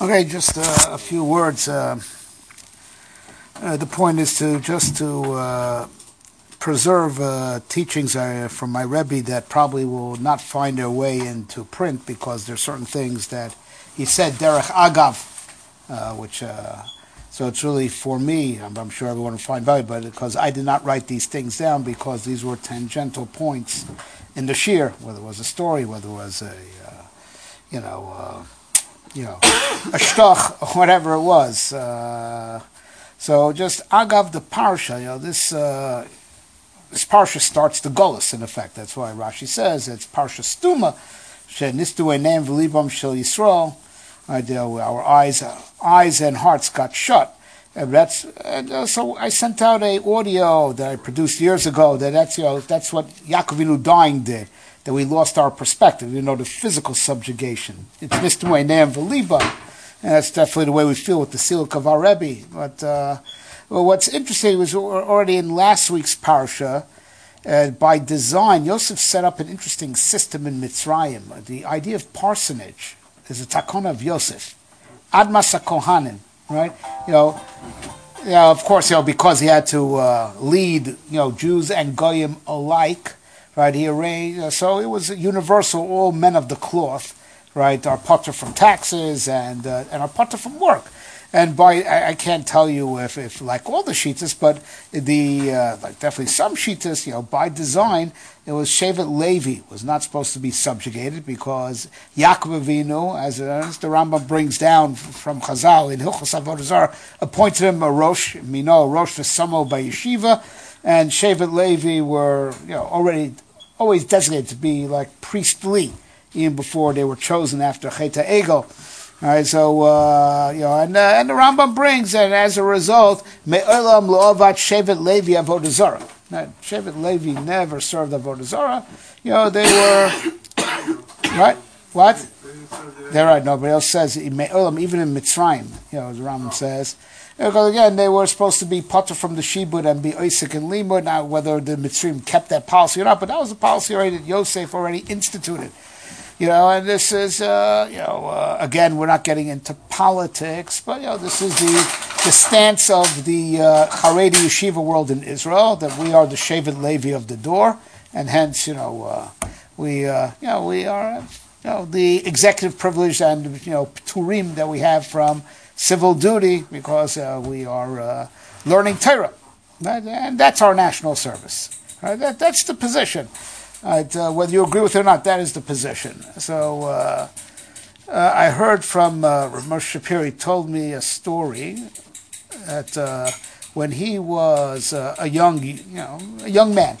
Okay, just uh, a few words. Uh, uh, the point is to just to uh, preserve uh, teachings uh, from my Rebbe that probably will not find their way into print because there's certain things that he said derech agav, which so it's really for me. I'm, I'm, sure everyone will find value, but because I did not write these things down because these were tangential points in the shir, whether it was a story, whether it was a you know you know, a shtoch, or whatever it was. Uh, so just agav the parsha, you know, this uh, this parsha starts the golus in effect. That's why Rashi says it's parsha stuma, shel Yisrael. Our eyes, eyes and hearts got shut. And that's and, uh, so. I sent out a audio that I produced years ago. That that's you know that's what Yaakov Avinu dying did that we lost our perspective, you know, the physical subjugation. It's Mr. Nam Valiba, and that's definitely the way we feel with the Silik of our Rebbe. But uh, well, what's interesting was already in last week's parsha, uh, by design, Yosef set up an interesting system in Mitzrayim. The idea of parsonage is a takona of Yosef. Admas Kohanim, right? You know, you know, of course, you know, because he had to uh, lead, you know, Jews and Goyim alike, right? He arranged, so it was universal, all men of the cloth, right, are potter from taxes and, uh, and are potter from work. And by, I, I, can't tell you if, if like all the shitas, but the, uh, like definitely some shitas, you know, by design, it was Shevet Levi was not supposed to be subjugated because Yaakov Avinu, as, as the Rambam brings down from Chazal in Hilchos Avodah appointed him a Rosh, Mino, Rosh Samo by Yeshiva, and Shevet Levi were, you know, already always designated to be like priestly, even before they were chosen after Cheta Egel. All right, so uh, you know, and, uh, and the Rambam brings, and as a result, Me'olam lo'avat Shevet Levi avodah zarah. Shevet Levi never served avodah zarah. You know, they were right. What? They're right. Nobody else says Me'olam, even in Mitzrayim. You know, the Rambam says. Because again, they were supposed to be potter from the Shibud and be Isaac and Limud. Now, whether the Mitzrim kept that policy or not, but that was a policy already that Yosef already instituted. You know, and this is, uh, you know, uh, again, we're not getting into politics, but, you know, this is the, the stance of the uh, Haredi Yeshiva world in Israel, that we are the Shevet Levi of the door, and hence, you know, uh, we, uh, you know, we are, you know, the executive privilege and, you know, Turim that we have from civil duty because uh, we are uh, learning Torah. And that's our national service. Right? That, that's the position. Right? Uh, whether you agree with it or not, that is the position. So uh, uh, I heard from uh, Moshe Shapira told me a story that uh, when he was a young, you know, a young man,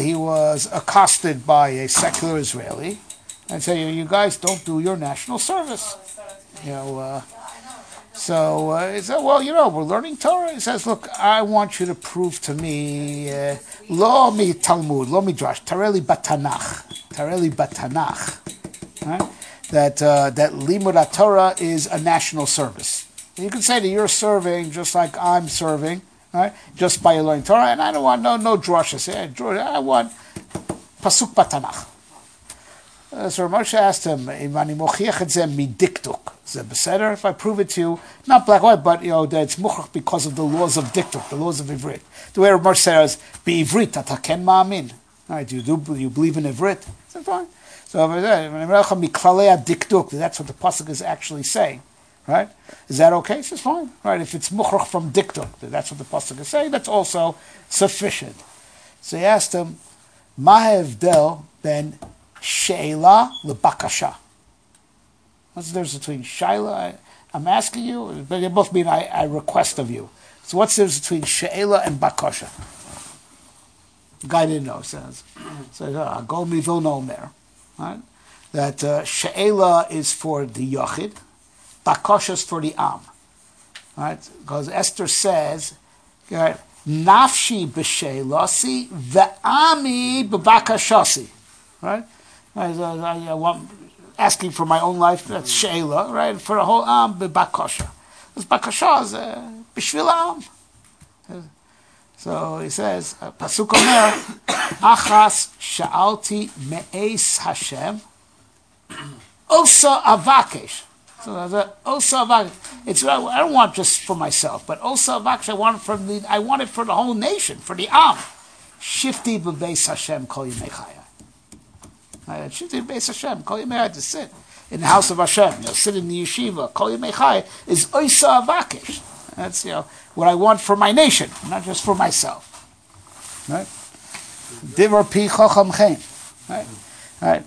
he was accosted by a secular Israeli and said, "You guys don't do your national service." You know, so uh, he said, well, you know, we're learning Torah. He says, look, I want you to prove to me, uh, lo mi Talmud, lo Drash, tareli batanach, tareli batanach, that, uh, that limud Torah is a national service. You can say that you're serving just like I'm serving, right? Just by learning Torah, and I don't want no no drushes. I want pasuk batanach. Uh, so Moshe asked him, if I prove it to you, not black white, but you know that it's muchach because of the laws of dikduk, the laws of ivrit. The way Moshe says, "Be ivrit ataken ma'amin." Right, you do you believe in ivrit? So fine. So that's what the pasuk is actually saying. Right? Is that okay? He says fine. Right? If it's muchach from dikduk, that's what the pasuk is saying. That's also sufficient. So he asked him, "Mahevdel ben Sheila lebakasha. What's the difference between Shaila? I, am asking you, but they both mean I, I, request of you. So what's the difference between Sheila and bakasha? Guy didn't know. Says, says, uh, go me vil no mer. Right? That uh, Sheila is for the Yachid, bakasha is for the Am. Right? Because Esther says, right, nafshi b'sheilasi ve'ami b'bakashasi. Right? I, I, I want, asking for my own life, that's Sheila, right? For a whole Am, Bakasha. This Bakasha is uh, Bishvil Am. So he says, uh, Pasuk Omer, Achas Sha'alti Me'es Hashem, Osa Avakesh. So that's osa It's I don't want just for myself, but osa I want it for the I want it for the whole nation, for the am. Shivti b'beis Hashem kol yimei Shivti b'beis Hashem kol yimei to sit in the house of Hashem. You know, sit in the yeshiva. Kol yimei is osa avakish. That's you know what I want for my nation, not just for myself. Right? Divar pi chacham chen. Right? Right?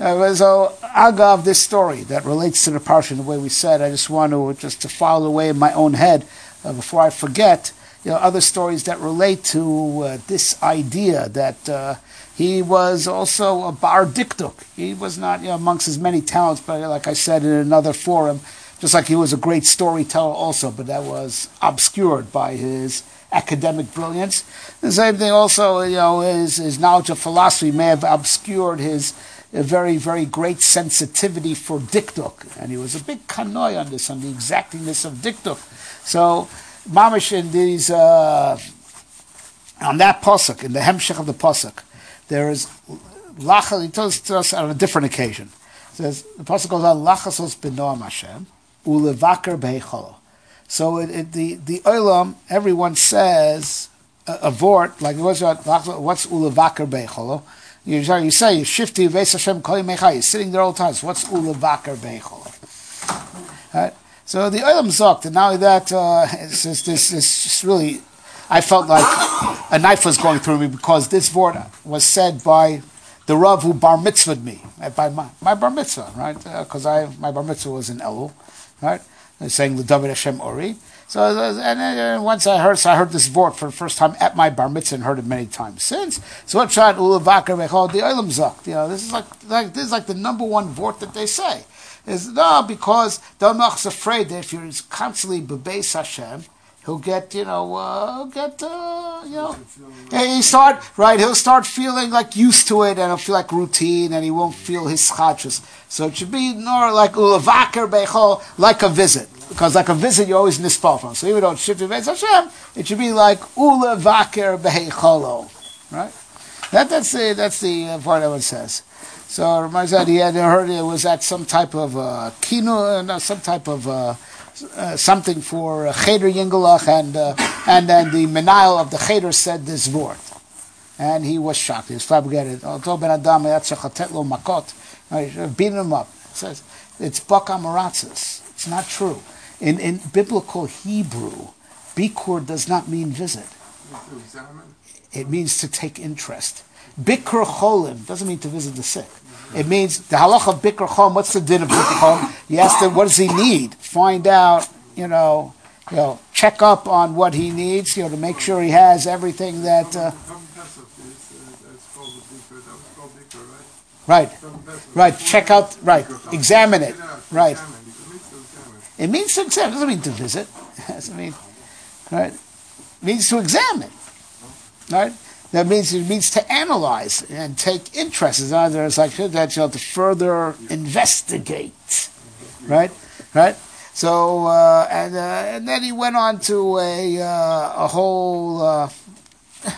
Uh, so, agav this story that relates to the parsha, in the way we said, I just want to just to file away in my own head uh, before I forget. You know, other stories that relate to uh, this idea that uh, he was also a bar dikduk. He was not you know, amongst his many talents, but like I said in another forum, just like he was a great storyteller also, but that was obscured by his academic brilliance. The same thing also, you know, his, his knowledge of philosophy may have obscured his very, very great sensitivity for dikduk. And he was a big kanoi on this, on the exactingness of dikduk. So, mamish in these, uh, on that posuk, in the hemshech of the posuk, there is lachas, he tells to us on a different occasion. says, the posuk goes on, lachasos b'noam Hashem, ulevaker beicholo. So it, it, the the olam, everyone says a, a vort like what's what's ulevaker beicholo. You, you say shivti ves Hashem kol. You're sitting there all the time. So what's ulevaker beicholo? Right. So the olam zokt, and now that uh, it's, it's, this just really. I felt like a knife was going through me because this vort was said by the Rav who bar mitzvahed me, by my, my bar mitzvah, right? Because uh, I my bar mitzvah was in Elul, right? saying the David Hashem Ori. So and, and once I heard, so I heard this vort for the first time at my bar mitzvah and heard it many times since. So what shot ulavakar the olam zok? You know, this is like, like this is like the number one vort that they say. Is no because the is afraid that if you're constantly bebeis Hashem, he'll get you know uh, get uh, you know he start right he'll start feeling like used to it and he'll feel like routine and he won't feel his schachus. So it should be more like ulavaker bechol like a visit because like a visit you're always nispal from. So even though it's shifted Hashem, it should be like ulavaker becholo, right? That that's the that's the uh, part that it says. So reminds that he had heard it was at some type of uh, kino, uh, some type of. Uh, uh, something for uh, Cheder Yingelach, and uh, and then the Menayel of the Cheder said this word, and he was shocked. He was flabbergasted. Although Ben Adam lo makot, beating him up. It says it's bakamaratzis. It's not true. In in biblical Hebrew, bikur does not mean visit. It means to take interest. Bikur cholim doesn't mean to visit the sick. It means the halacha of Bikur cholim. What's the din of Bikur cholim? You ask him, what does he need? Find out, you know, you know, check up on what he needs, you know, to make sure he has everything that. Uh, right, right. Check out. Right, examine it. Right. It means to examine. It doesn't mean to visit. It doesn't mean. Right. It means to examine. Right. That means it means to analyze and take interest. It's either it's like that you know to further investigate, right? Right. So uh, and uh, and then he went on to a uh, a whole, uh,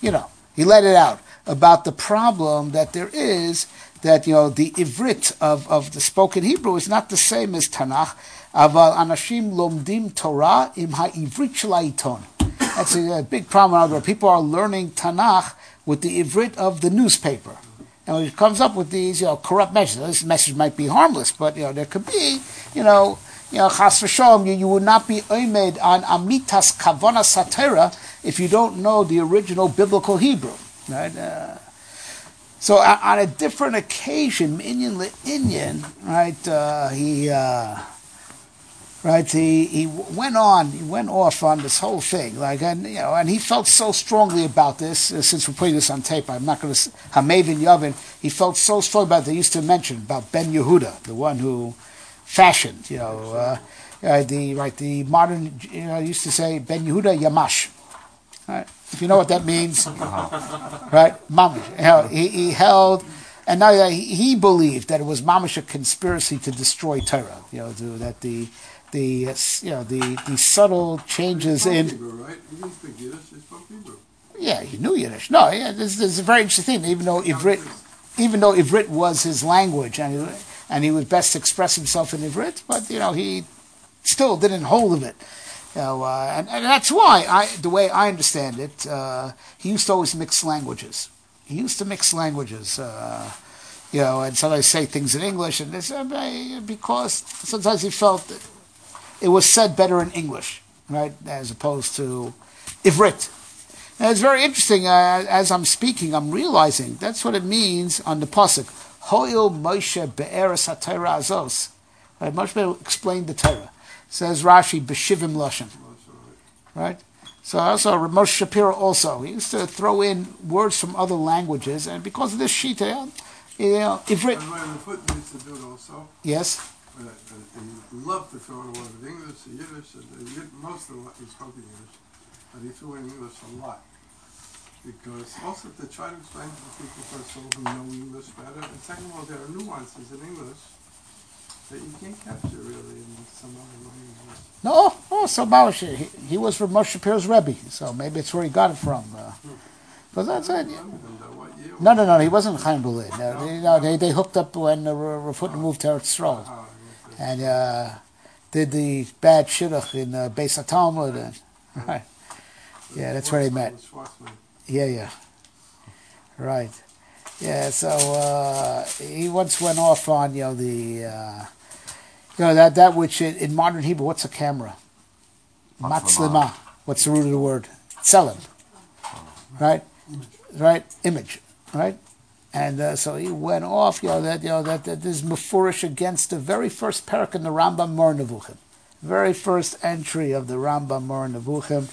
you know, he let it out about the problem that there is that you know the ivrit of, of the spoken Hebrew is not the same as Tanakh. Aval anashim lomdim Torah im ha'ivrit shel that's a, a big problem out there. People are learning Tanakh with the Ivrit of the newspaper. And it comes up with these, you know, corrupt messages. This message might be harmless, but you know, there could be, you know, you know, chas v'sholom, you, you would not be oimed on amitas kavana satira if you don't know the original biblical Hebrew, right? Uh, so on a different occasion, Minyan Inyan, right? Uh, he. Uh, right? He he went on, he went off on this whole thing, like and you know, and he felt so strongly about this. Uh, since we're putting this on tape, I'm not going to Hamavin Yavin. He felt so strong about. It, they used to mention about Ben Yehuda, the one who fashioned, you know, uh, uh, the right the modern. You know, used to say Ben Yehuda Yamash. Right? If you know what that means, right? Mamash. You know, he, he held and now he, he believed that it was mamash a conspiracy to destroy Torah. You know, to, that the the you know the, the subtle changes in. Hebrew, right? Speak Yiddish. Spoke Hebrew. Yeah, he knew Yiddish. No, yeah, this, this is a very interesting thing. Even though Ivrit, even though Ivrit was his language, and and he was best to express himself in Ivrit, but you know he still didn't hold of it. You know, uh, and, and that's why I, the way I understand it, uh, he used to always mix languages. He used to mix languages. Uh, you know, and sometimes say things in English, and this uh, because sometimes he felt that it was said better in English, right, as opposed to Ivrit. And it's very interesting. Uh, as I'm speaking, I'm realizing that's what it means on the pasuk. Hoyel Moshe be'eres ha'Torah azos. Right, Moshe explained the Torah. Says Rashi b'shivim lashon. Right. So also Moshe Shapira also he used to throw in words from other languages, and because of this shita, you know, Ivrit. And the foot needs to do it also. Yes. Uh, he loved to throw in a word of English, the Yiddish, and uh, most of the he spoke in English, but he threw in English a lot. Because also to try to explain to the people first of all who know English better, and second of all there are nuances in English that you can't capture really in some other languages. No, oh, so Bausch, he, he was from Moshe Shapira's Rebbe, so maybe it's where he got it from. Uh, but that's it. Remember them, though, what year No, no, no, he wasn't Chaim Berlin. No, they, no, they, they hooked up when uh, Rafut moved to Eretz Yisrael. And uh, did the bad shidduch in uh, Beis Talmud. And, right. Yeah, that's where they met. Yeah, yeah. Right. Yeah, so uh, he once went off on, you know, the, uh, you know, that, that which in, in modern Hebrew, what's a camera? Matzlema. What's the root of the word? Tselem. Right? Right? Image. Right? And uh, so he went off, you know, that, you know, that, that this is mafurish against the very first parak in the Rambam Moreh Nevuchim. Very first entry of the Rambam Moreh Nevuchim,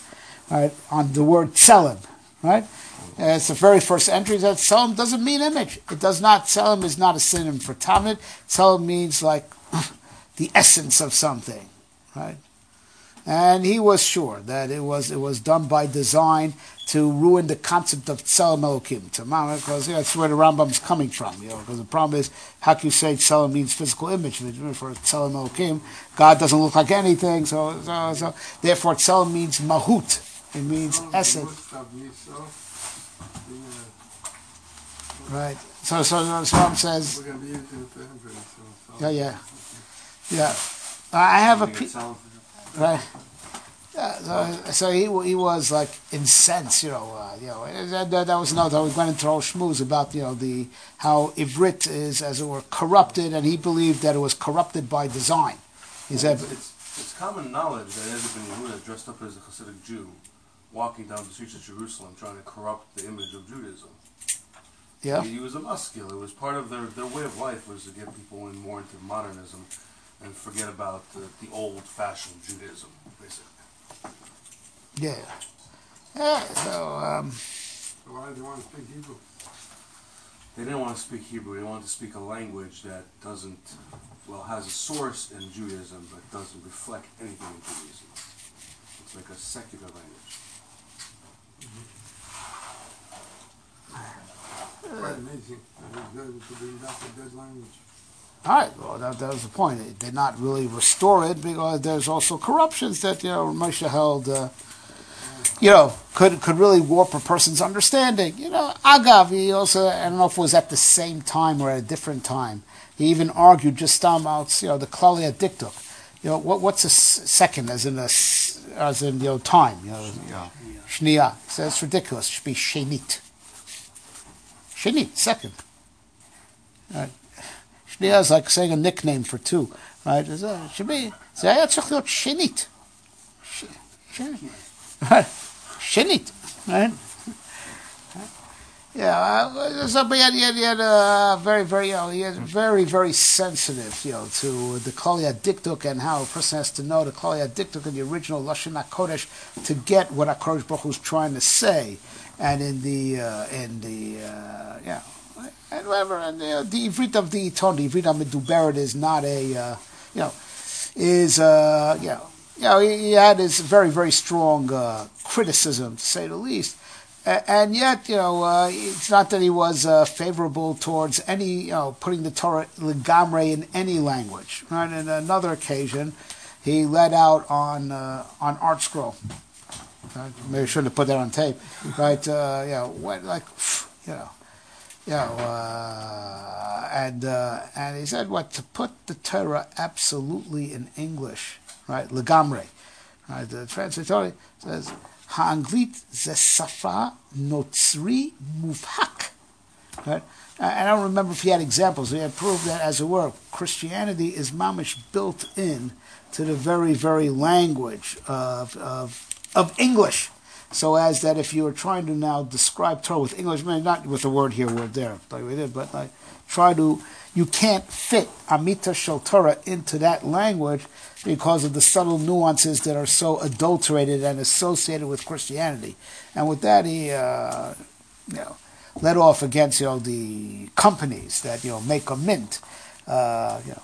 right, on the word tselem, right? Uh, it's the very first entry that tselem doesn't mean image. It does not, tselem is not a synonym for tamid. Tselem means like the essence of something, right? And he was sure that it was it was done by design to ruin the concept of Tselem Elokim, to Mama, because you know, that's where the Rambam's coming from. You know, because the problem is, how can you say Tselem means physical image? For Tselem Elokim, God doesn't look like anything, so, so, so therefore Tselem means Mahut. It means essence, Mustab Niso, the, right? So, so, so Rambam uh, says, We're gonna be using it for Hebrew, so. yeah, yeah, yeah. I have a. You Pe- get sound for Right. Yeah, so, so he he was like incensed, you know. Uh, you know, that, that, that was another. We went into all schmooze about you know the how Ivrit is as it were corrupted, and he believed that it was corrupted by design. He said, It's, it's, it's common knowledge that Ezra ben Yehuda, dressed up as a Hasidic Jew, walking down the streets of Jerusalem trying to corrupt the image of Judaism. yeah, He, he was a muscular. It was part of their, their way of life was to get people in more into modernism and forget about the, the old-fashioned Judaism, basically. yeah, yeah. So um, So why do they want to speak Hebrew? They didn't want to speak Hebrew. They wanted to speak a language that doesn't, well, has a source in Judaism, but doesn't reflect anything in Judaism. It's like a secular language. Quite amazing. that He was able to bring back a dead language. All right. Well, that, that was the point. They did not really restore it because there's also corruptions that you know Moshe held. Uh, you know, could could really warp a person's understanding. You know, Agav, he also, I don't know if it was at the same time or at a different time. He even argued just about, you know, the Klalia Dikduk. You know, what, what's a second as in a, as in, you know, time, you know, Shnia. He says it's ridiculous. It should be Shenit. Shenit, second. Right. Shnia is like saying a nickname for two, right? It's, uh, It should be, זה היה צריך להיות שנית. ש- ש- Right. Shinit, right? Yeah, uh, so, but yet, yet, yet, uh, very, very, you know, he is very, very sensitive, you know, to the Klal Diktuk and how a person has to know the Klal Diktuk in the original Lashon HaKodesh to get what HaKodesh Baruch Hu is trying to say, and in the, uh, in the, uh, yeah, and whatever, and uh, the Ivrit of the Ton, the Ivrit HaMeduberet is not a, uh, you know, is, uh, you know, you know, he, he had his very, very strong uh, criticism, to say the least. And yet, you know, uh, it's not that he was uh, favorable towards any, you know, putting the Torah legamre in any language. Right? On another occasion, he let out on uh, on ArtScroll. Right? Maybe I shouldn't have put that on tape. Right? Uh, you know, what, like, you know, you know, uh, and uh, and he said what to put the Torah absolutely in English, right? Legamre, right? The translator says Ha'anglit ze safa notzri mufhak, right? And I don't remember if he had examples. He had proved that, as it were, Christianity is mamish built in to the very, very language of, of, of English. So as that if you were trying to now describe Torah with English, maybe not with a word here, word there, like we did, but like try to, you can't fit Amita Shel Torah into that language because of the subtle nuances that are so adulterated and associated with Christianity. And with that, he, uh, you know, let off against you know the companies that you know make a mint, uh, you know,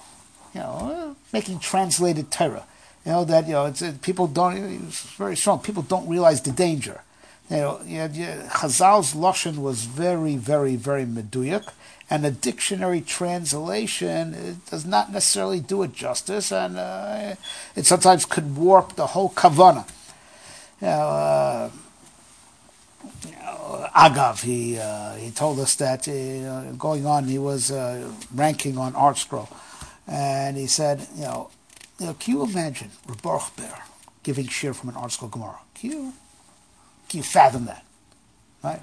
you know, making translated Torah. You know that you know it's, people don't. It's very strong. People don't realize the danger. You know, you know, Chazal's lashon was very, very, very meduyak, and a dictionary translation does not necessarily do it justice, and uh, it sometimes could warp the whole kavana. You know, uh, Agav, he uh, he told us that uh, going on, he was uh, ranking on ArtScroll, and he said, you know, know, can you imagine Baruch Ber giving shir from an ArtScroll Gemara? Can you can you fathom that? Right,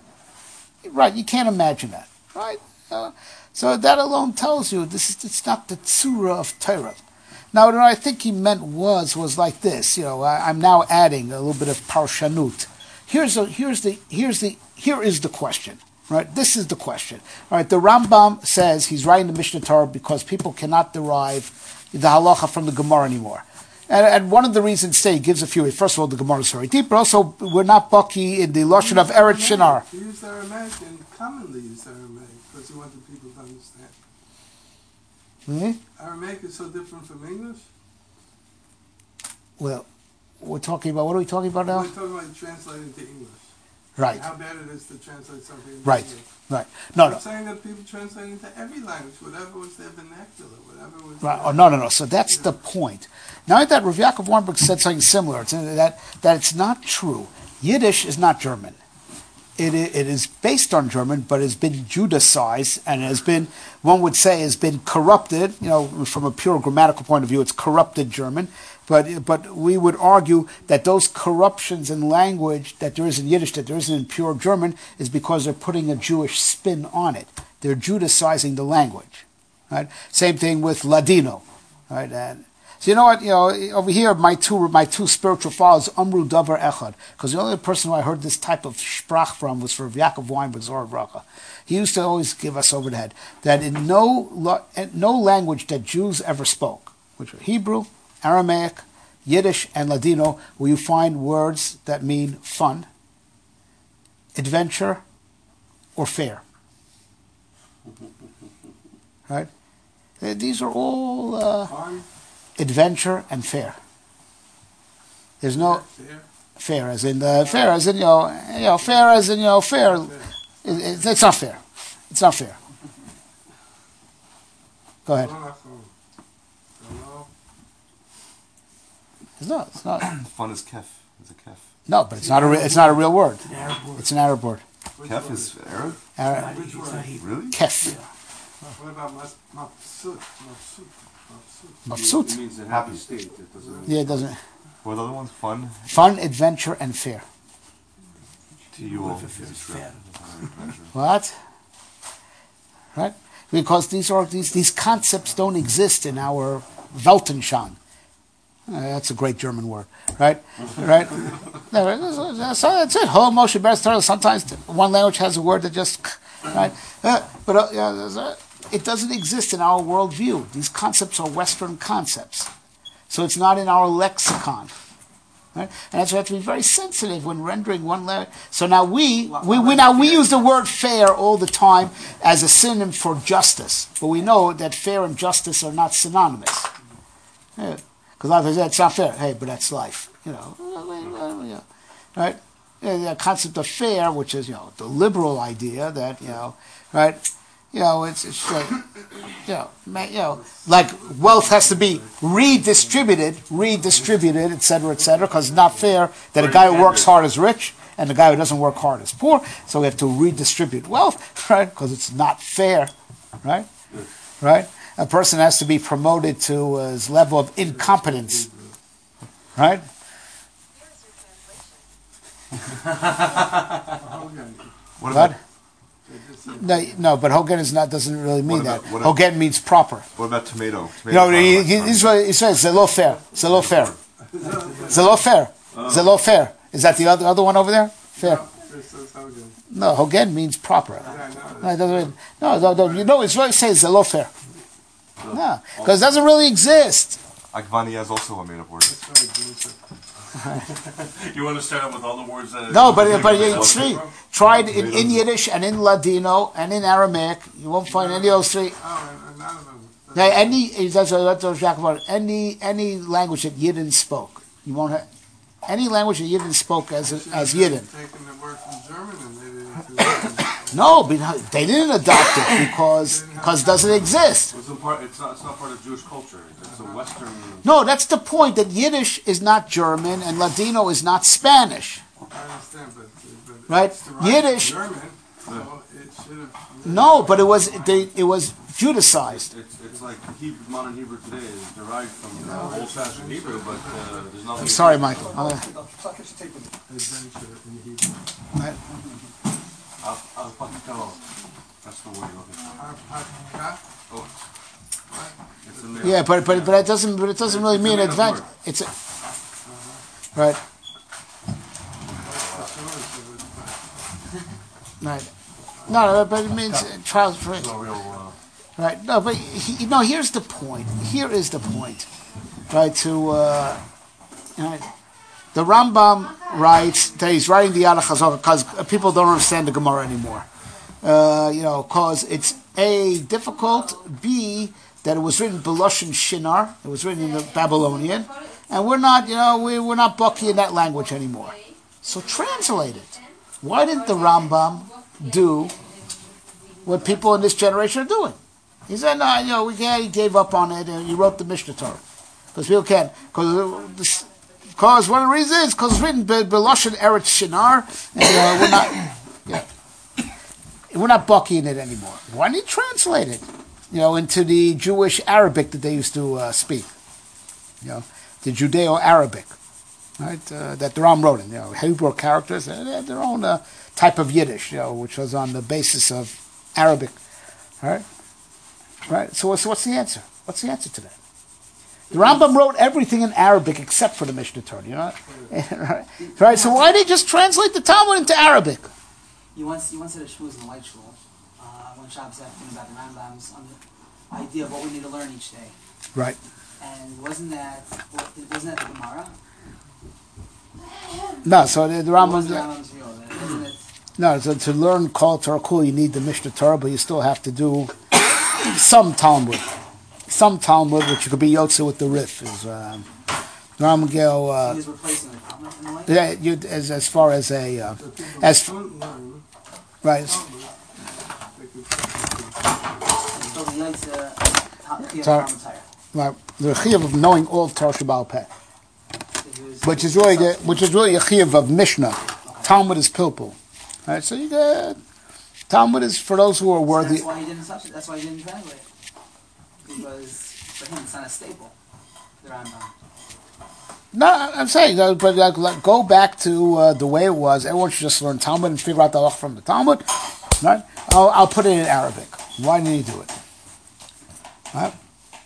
right. You can't imagine that, right? Uh, so that alone tells you this is it's not the tzura of Torah. Now, what I think he meant was was like this. You know, I, I'm now adding a little bit of parshanut here's the here's the here's the here is the question. Right, this is the question. All right, the Rambam says he's writing the Mishnah Torah because people cannot derive the halacha from the Gemara anymore. And, and one of the reasons, say, gives a few. First of all, the Gemara is very deep, but also we're not bucky in the lashon of Eretz Shinar. He used Aramaic and commonly used Aramaic because he wanted people to understand. Hmm? Aramaic is so different from English. Well, we're talking about what are we talking about now? We're talking about translating to English. Right. How bad it is to translate something into Right. English. Right. No, I'm no. saying that people translate into every language, whatever was their vernacular, whatever was. Right. their- Oh, no, no, no. So that's the point. Now that Rav Yaakov Weinberg said something similar, it's, that that it's not true. Yiddish is not German. It, it is based on German, but has been Judicized and has been, one would say, has been corrupted. You know, from a pure grammatical point of view, it's corrupted German. But but we would argue that those corruptions in language that there is in Yiddish, that there isn't in pure German, is because they're putting a Jewish spin on it. They're Judicizing the language. Right. Same thing with Ladino. Right. And so you know what? You know over here, my two my two spiritual fathers, Amru Davar Echad, because the only person who I heard this type of sprach from was for Yaakov Weinberg Zohar Bracha. He used to always give us over the head that in no no language that Jews ever spoke, which were Hebrew, Aramaic, Yiddish, and Ladino, will you find words that mean fun, adventure, or fair. Right? Uh, These are all uh, adventure and fair. There's no fair, fair as in uh, fair as in you know, you know fair as in you know fair. It, it- it's not fair. It's not fair. Go ahead. It's not. It's not. Fun is kef. It's a kef. No, but it's not a. Re- it's not a real word. It's An Arab word. It's an Arab word. Which Kef is Arab? Arab. Not- Which it's word? not Really? Kef. What about mas- mafsut? Mafsut. Mafsut. Mafsut. It means a happy Happy. state. It doesn't Yeah, it doesn't. What are the other ones? Fun? Fun, adventure, and fair. To you all. If it's fair. What? Right? Because these are these these concepts don't exist in our Weltanschauung. Uh, that's a great German word, right? Right? No, that's, that's it. Ho Moshe Beres Torah. Sometimes one language has a word that just, right? Uh, but uh, yeah, it doesn't exist in our worldview. These concepts are Western concepts, so it's not in our lexicon. Right? And that's why we have to be very sensitive when rendering one letter. So now we, we, we now we use the word fair all the time as a synonym for justice, but we know that fair and justice are not synonymous. Because times "Yeah, it's not fair. Hey, but that's life. You know, right? The concept of fair, which is you know the liberal idea that you know, right? You know, it's it's like, you know, you know, like wealth has to be redistributed, redistributed, et cetera, et cetera, because it's not fair that a guy who works hard is rich and the guy who doesn't work hard is poor. So we have to redistribute wealth, right? Because it's not fair, right? Right? A person has to be promoted to his level of incompetence, right? What What? about they just said, No, no, but Hogan is not doesn't really mean What about- that. what about- Hogan means proper. what about tomato? You tomato know, he, farmer, he, like, he's what he says, zelo fair, zelo fair, zelo fair, zelo fair. Is that the other other one over there? Fair. no, this is Hogan. No, Hogan means proper. Yeah, I know No, that. it doesn't mean- no, no, no, you know, it's what it says, zelo fair. No, because it doesn't really exist. Agvania is also a made-up word. That's right, Joseph. You want to start out with all the words that? No, but but it's three. Tried in, in Yiddish and in Ladino and in Aramaic. You won't find any of those three. Oh, and, and none of them. Now, any eh, that's what that's what Jacques about any any language that Yidden spoke. You won't have any language that Yidden spoke as Should as have Yidden. Taken the word from German and made it into. No, because they didn't adopt it because because it doesn't exist. It's, a part, it's, not, it's not part of Jewish culture. It's a Western. No, that's the point. That Yiddish is not German and Ladino is not Spanish. I understand, but, but Right. it's Yiddish- German, so it should have. No, but it was they, it was Judicized. It's, it's like Hebrew, modern Hebrew today is derived from uh, old-fashioned Hebrew, but uh, there's nothing. I'm sorry, Michael. Uh, adventure in Hebrew. That's the you're looking for. Oh, there. yeah, but but but it doesn't but it doesn't really mean It's a, right. Right. No, but it means trials for Right. No, but he, no. Here's the point. Here is the point. Right. To uh, right. The Rambam writes that he's writing the Yad Chazor because people don't understand the Gemara anymore. Uh, you know, because it's a difficult. B that it was written Beloshin Shinar. It was written in the Babylonian, and we're not. You know, we, we're not bucky in that language anymore. So translate it. Why didn't the Rambam do what people in this generation are doing? He said, no, you know, we can't, he gave up on it and he wrote the Mishnah Torah. Because people can't. Because because one of the reasons is because it's written Be- Beloshen Eretz Shinar, and uh, we're not, yeah, we're not buckying it anymore. Why didn't he translate it, you know, into the Jewish Arabic that they used to uh, speak, you know, the Judeo-Arabic, right? Uh, that the Ram wrote in, you know, Hebrew characters, they had their own uh, type of Yiddish, you know, which was on the basis of Arabic, right? Right. So what's, what's the answer? What's the answer to that? The Rambam wrote everything in Arabic except for the Mishnah Torah. You know, right? right? So why did he just translate the Talmud into Arabic? You once you once had a schmooze in the white shul, uh, when Shabbos asking about the Rambam's on the idea of what we need to learn each day. Right. And wasn't that wasn't that the Gemara? No. So the, the Rambam. Rambam's view of it? Wasn't it? No. So to learn Kol Torah you need the Mishnah Torah, but you still have to do some Talmud, some Talmud, which could be Yotze with the Rif. Is um, uh, he replacing the in a way. yeah, you, as as far as a uh, As- right. Talmud, So the Yaitse, uh, the Sorry. Talmud tire. Right, the chiyuv of knowing all Torah SheBaal Peh, which is really the, which is really a chiyuv of Mishnah. Talmud is pilpul. Right, so you get Talmud is for those who are worthy. That's why he didn't. That's why he didn't translate. Because for him, it's not a staple. The Rambam. No, I'm saying, but like, go back to uh, the way it was. Everyone should just learn Talmud and figure out the halach from the Talmud. Right? I'll, I'll put it in Arabic. Why didn't he do it? Right?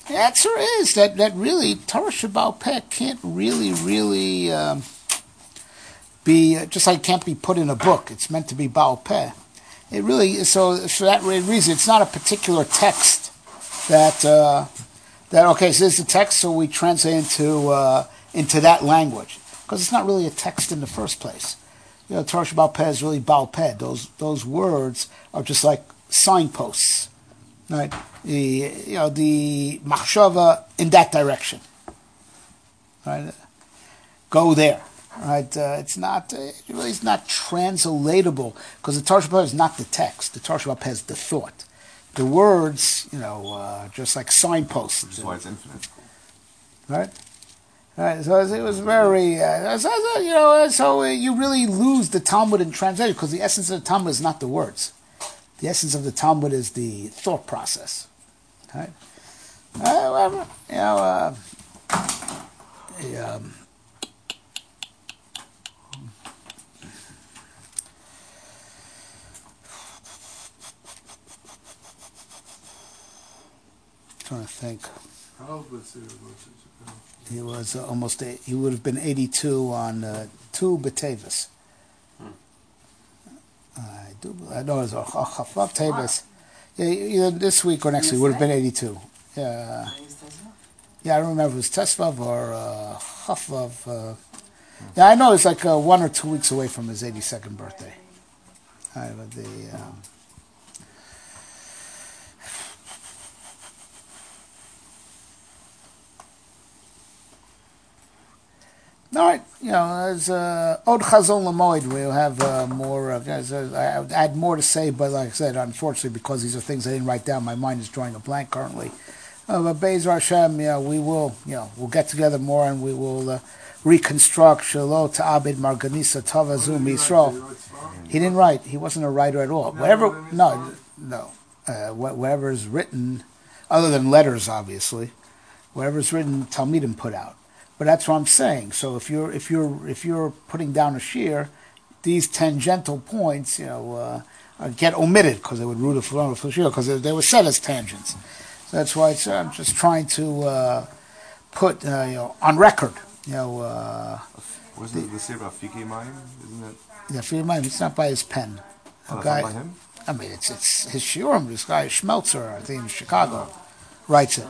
The answer is that, that really Torah SheBaal Peh can't really, really um, be uh, just like it can't be put in a book. It's meant to be Baal Peh. It really so for that reason. It's not a particular text that uh, that okay. So this is the text, so we translate into uh, into that language because it's not really a text in the first place. You know, Torah SheBaal Peh is really Baal Peh. Those those words are just like signposts, right? The you know the machshava in that direction, right? Go there, right? Uh, it's not uh, it really is not translatable because the Torah SheBaal Peh is not the text. The Torah SheBaal Peh is the thought. The words, you know, uh, just like signposts, Which is why it's infinite. right? Right, so it was very, uh, so, so, you know, so uh, you really lose the Talmud in translation because the essence of the Talmud is not the words. The essence of the Talmud is the thought process. Right? Uh, However, you know, uh, the, um, trying to think. How old was Moshe He was uh, almost eight, he would have been 82 on uh, two Batavis. I do. I know it was a Chafaf Tavis. Yeah, either this week or next week would have been 82. Yeah, yeah. I don't remember if it was Tesvav or uh, Chafvav. Uh, yeah, I know it's like uh, one or two weeks away from his 82nd birthday. I the. Um, All right, you know, as uh, Od Chazon Lamoid, we'll have uh, more. Uh, I had more to say, but like I said, unfortunately, because these are things I didn't write down, my mind is drawing a blank currently. Uh, but Bezer Hashem, know, we will, you know, we'll get together more and we will uh, reconstruct to Abid Marganisa Tava Zum Yisrael. He didn't write. He wasn't a writer at all. Whatever, no, no. Uh, wha- whatever's written, other than letters, obviously, whatever's written, Talmidim put out. But that's what I'm saying. So if you're if you're if you're putting down a shear, these tangential points, you know, uh, uh, get omitted because they would root it for for shear because they, they were set as tangents. So that's why it's, I'm just trying to uh, put uh, you know on record. You know, uh, Wasn't it the Sefer Afike Mayim? Isn't it? yeah, your mind, it's not by his pen. Oh, A that's not guy- by him? I mean, it's it's his shiurim. This guy Schmelzer, I think in Chicago, writes it.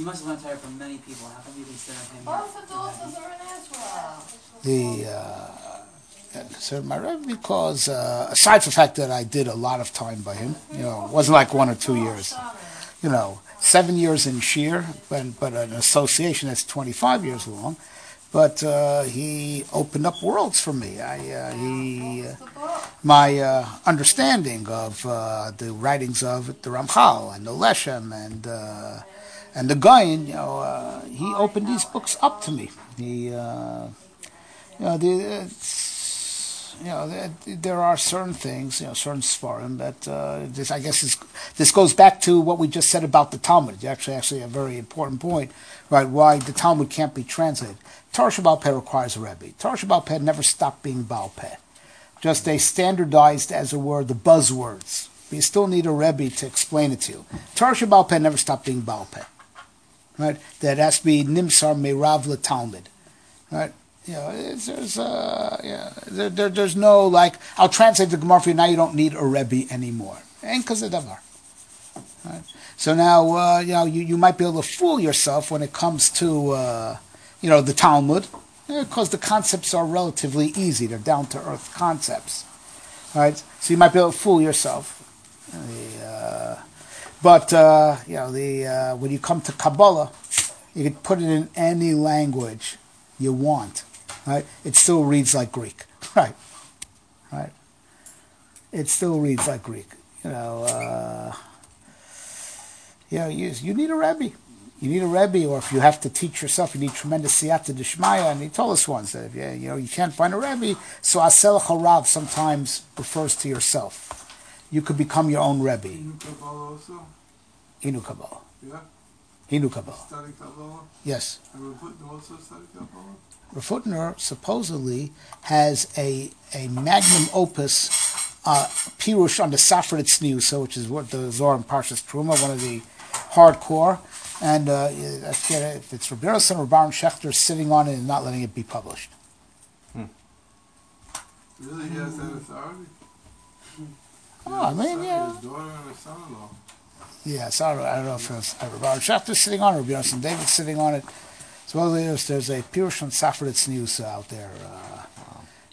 You must have learned Torah from many people. How come you consider him? Both the daughters are in Israel. The uh, consider my Rebbe because uh, aside from the fact that I did a lot of time by him, you know, it wasn't like one or two years. You know, seven years in Shir, but but an association that's twenty five years long. But uh, he opened up worlds for me. I uh, he. Uh, my uh, understanding of uh, the writings of the Ramchal and the Leshem and uh, and the guy, you know, uh, he opened these books up to me. He, uh, you know, the, it's, you know, there, there are certain things, you know, certain svarim that uh, this, I guess, is, this goes back to what we just said about the Talmud. It's actually, actually a very important point, right? Why the Talmud can't be translated. Torah SheBaal requires a Rebbe. Torah SheBaal never stopped being Baal Peh just they standardized, as it were, the buzzwords. You still need a Rebbe to explain it to you. Torah SheBaal never stopped being Baal Peh. Right? That has to be Nimsar Meirav Talmud. Right? You know, there's, uh, yeah, there, there, there's no, like, I'll translate the Gemara for you, now you don't need a Rebbe anymore. Ain't because of Davar. Right? So now, uh, you know, you, you might be able to fool yourself when it comes to, uh, you know, the Talmud, because the concepts are relatively easy. They're down to earth concepts, right? So you might be able to fool yourself. The, uh, but uh, you know, the uh, when you come to Kabbalah, you can put it in any language you want, right? It still reads like Greek, right? Right? It still reads like Greek. You know, uh, you know, you, you need a Rebbe. You need a Rebbe, or if you have to teach yourself, you need tremendous siyata d'shmaya. And he told us once that if you, you know you can't find a Rebbe, so asel harav sometimes refers to yourself. You could become your own Rebbe. You Kabbalah also? Inu Kabbalah. Yeah? Inu Kabbalah. Study Kabbalah? Yes. And put also study Kabbalah? Rav Hutner supposedly has a a magnum opus uh, pirush on the Safra Tzniusa, which is what the Zohar and Parshas Truma, one of the hardcore. And uh, I forget if it's Rabbi Yosef or Baron Schechter sitting on it and not letting it be published. Really, he has that authority? Oh, I mean, yeah. His daughter and his son-in-law. Yes, I don't, I don't know if it's uh, Baron Schechter sitting on it or Rabbi Yosef David sitting on it. Supposedly there's, there's a on Safra Tzniusa out there. Uh,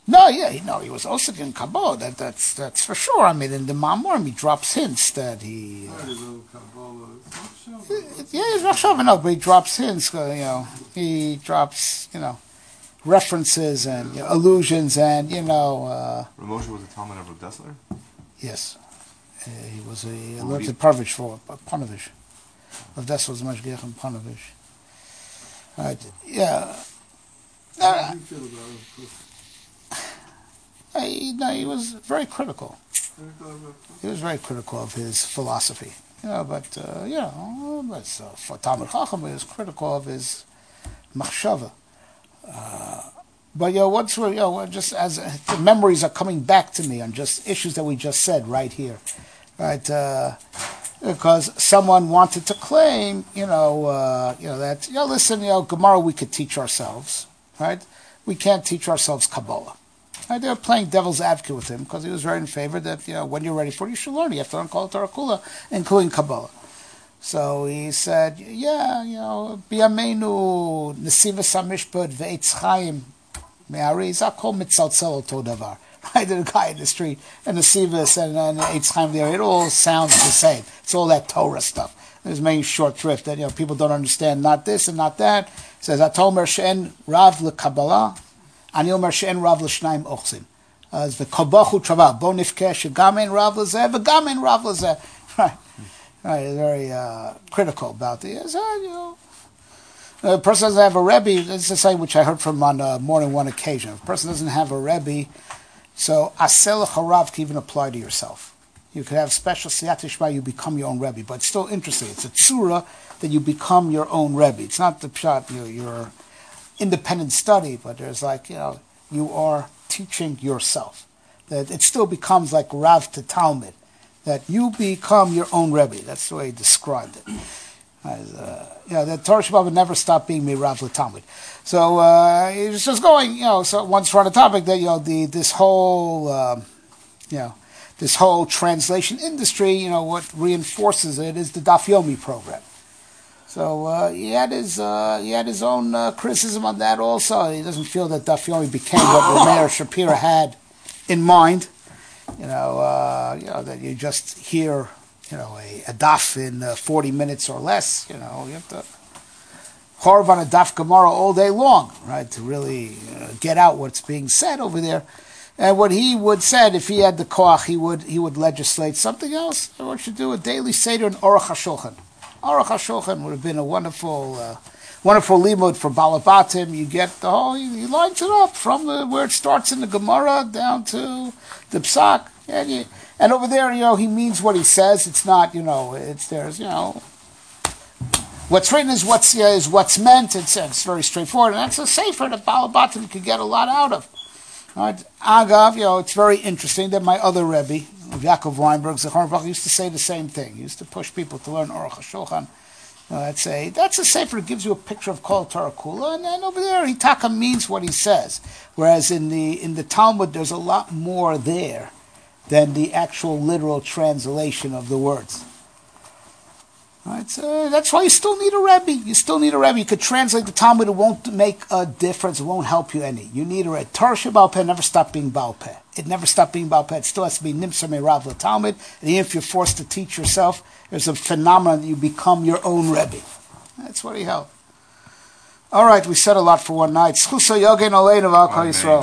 no, yeah, he- no, he was also in Kabbalah. That, that's that's for sure. I mean, in the Mamorim, he drops hints that he. Very little not sure. Yeah, he's Rosh Hashanah, but he drops hints. uh, You know, he drops you know references and you know, allusions, and you know, uh, Ramosha was a Talmud of Rav Dessler? Yes, uh, he was a learned Parvish for uh, Ponevezh. Of this was Mashgiach and Ponevezh. Right? Yeah. How do you feel about him? Uh, he, no, he was very critical. critical of him? He was very critical of his philosophy. You know, but uh, you know, but uh, for Talmud Chacham, he was critical of his machshava. Uh, but you know, what's you know, just as the memories are coming back to me on just issues that we just said right here, right? Uh, because someone wanted to claim, you know, uh, you know that you know, listen, you know, Gemara we could teach ourselves, right? We can't teach ourselves Kabbalah. Right, they were playing devil's advocate with him because he was very in favor that you know when you're ready for it, you should learn. You have to learn Kol Torah Kula, including Kabbalah. So he said, yeah, you know, Biyamenu Nesiva Samishpad Ve'etz Me'ari Zakol Mitzaltzel Oto Davar. Right, the guy in the street and the Sivas and, and the Eitz Chaim there, it all sounds the same. It's all that Torah stuff. There's making short thrift that you know people don't understand not this and not that. It says Atomer She'en Rav LeKabbalah אני אומר שאין רב לשניים אוחזים. אז וקבח הוא תשובה, בוא נבכה שגם אין רב לזה וגם אין רב לזה. Right, right, very uh, critical about the, so, you know, a person doesn't have a Rebbe, it's the same which I heard from on uh, more than one occasion. If a person doesn't have a Rebbe, so asel harav can even apply to yourself. You could have special siyat you become your own Rebbe, but it's still interesting. It's a tsura that you become your own Rebbe. It's not the pshat, you're, you're independent study, but there's like, you know, you are teaching yourself. That it still becomes like Rav to Talmud, that you become your own Rebbe. That's the way he described it. Uh, know, the Torah SheBaal would never stop being me Rav to Talmud. So uh, it's just going, you know, so once we're on the topic that, you know, the, this whole, um, you know, this whole translation industry, you know, what reinforces it is the Daf Yomi program. So uh, he had his uh, he had his own uh, criticism on that also. He doesn't feel that Daf Yomi became what Rameir Shapira had in mind. You know, uh, you know that you just hear you know a, a daf in uh, forty minutes or less. You know, you have to horror on a daf Gemara all day long, right, to really uh, get out what's being said over there. And what he would said, if he had the koach, he would he would legislate something else. What to do a daily seder in Aruch HaShulchan. Aruch HaShulchan would have been a wonderful, uh, wonderful limud for Balabatim. You get the whole, he, he lines it up from the, where it starts in the Gemara down to the Psak. And, you, and over there, you know, he means what he says. It's not, you know, it's there's, you know, what's written is what's yeah, is what's meant. It's, it's very straightforward, and that's a safer that Balabatim could get a lot out of. Right? Agav, you know, it's very interesting that my other Rebbe, Yaakov Weinberg, Baruch, used to say the same thing. He used to push people to learn Aruch HaShulchan. Uh, that's a that's a sefer. It gives you a picture of Kol Torah Kula, and then over there, Hitaka means what he says. Whereas in the in the Talmud, there's a lot more there than the actual literal translation of the words. Right, so that's why you still need a Rebbe. You still need a Rebbe. You could translate the Talmud, it won't make a difference, it won't help you any. You need a Rebbe. Torah SheBaal Peh never stopped being Baal Peh. It never stopped being Baal Peh. It still has to be Nimsa Merav Talmud. And even if you're forced to teach yourself, there's a phenomenon that you become your own Rebbe. That's what he held. All right, we said a lot for one night. Amen.